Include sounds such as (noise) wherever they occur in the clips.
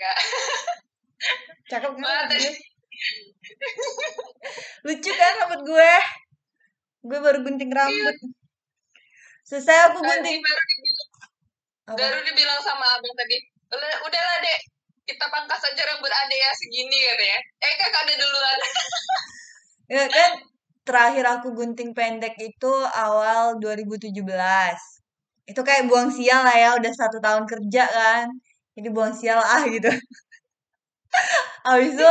Enggak. Cakep kan Banget tadi. Lucu kan rambut gue? Gue baru gunting Iya. rambut. Selesai aku gunting. baru dibilang, Apa? baru dibilang sama abang tadi. "Udah, udahlah dek, kita pangkas aja rambut adek ya segini katanya. Eh kakak ada duluan. (laughs) Ya kan terakhir aku gunting pendek itu awal 2017. Itu kayak buang sial lah ya, udah satu tahun kerja kan. Jadi buang sial ah gitu. (laughs) Habis itu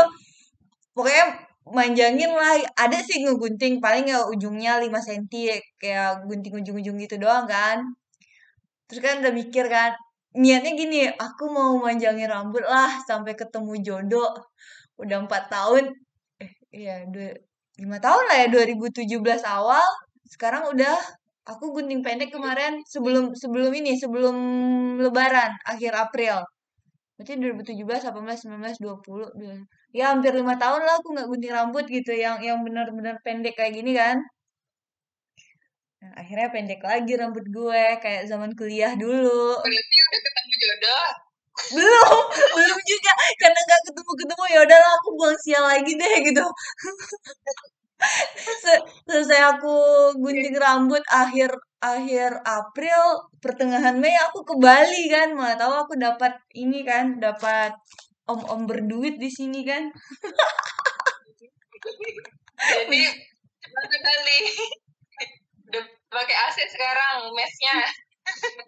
pokoknya manjangin lah. Ada sih ngegunting paling ya ujungnya 5 cm kayak gunting ujung-ujung gitu doang kan. Terus kan udah mikir kan, niatnya gini, aku mau manjangin rambut lah sampai ketemu jodoh. Udah 4 tahun, eh iya, 5 tahun lah ya 2017 awal. Sekarang udah aku gunting pendek kemarin sebelum sebelum ini, sebelum lebaran akhir April. Berarti 2017, 18, 19, 20, dua- ya hampir 5 tahun lah aku nggak gunting rambut gitu yang yang benar-benar pendek kayak gini kan. Nah, akhirnya pendek lagi rambut gue kayak zaman kuliah dulu. Berarti udah ketemu jodoh. Belum, (laughs) belum juga karena nggak ketemu-ketemu ya udahlah aku buang sial lagi deh gitu. (laughs) (laughs) Se- selesai aku gunting rambut akhir akhir April pertengahan Mei aku ke Bali kan. Mana tahu aku dapat ini kan dapat om-om berduit di sini kan. Jadi sekali. (laughs) Udah pakai AC sekarang mesnya.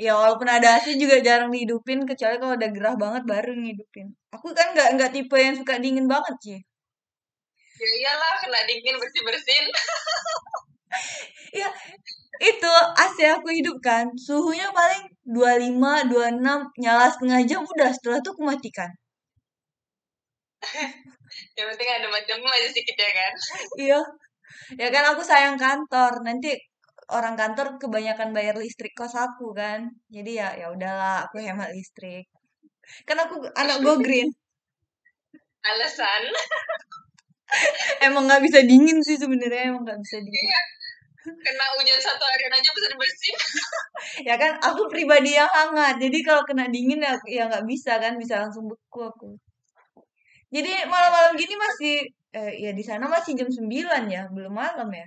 ya walaupun ada AC juga jarang dihidupin kecuali kalau udah gerah banget baru ngidupin. Aku kan nggak nggak tipe yang suka dingin banget sih Ya iyalah kena dingin bersih bersin. (laughs) ya itu AC aku hidupkan suhunya paling 25 26 nyala setengah jam udah setelah itu aku matikan (laughs) Yang penting ada macam aja sedikit ya kan. (laughs) iya ya kan aku sayang kantor nanti orang kantor kebanyakan bayar listrik kos aku kan jadi ya ya udahlah aku hemat listrik kan aku anak go green Alasan. Emang nggak bisa dingin sih sebenarnya emang nggak bisa dingin Iya. Kena hujan satu harian aja bisa dibersihin. (laughs) ya kan aku pribadi yang hangat jadi kalau kena dingin ya ya nggak bisa kan bisa langsung beku aku jadi malam-malam gini masih eh, ya di sana masih jam 9 ya belum malam ya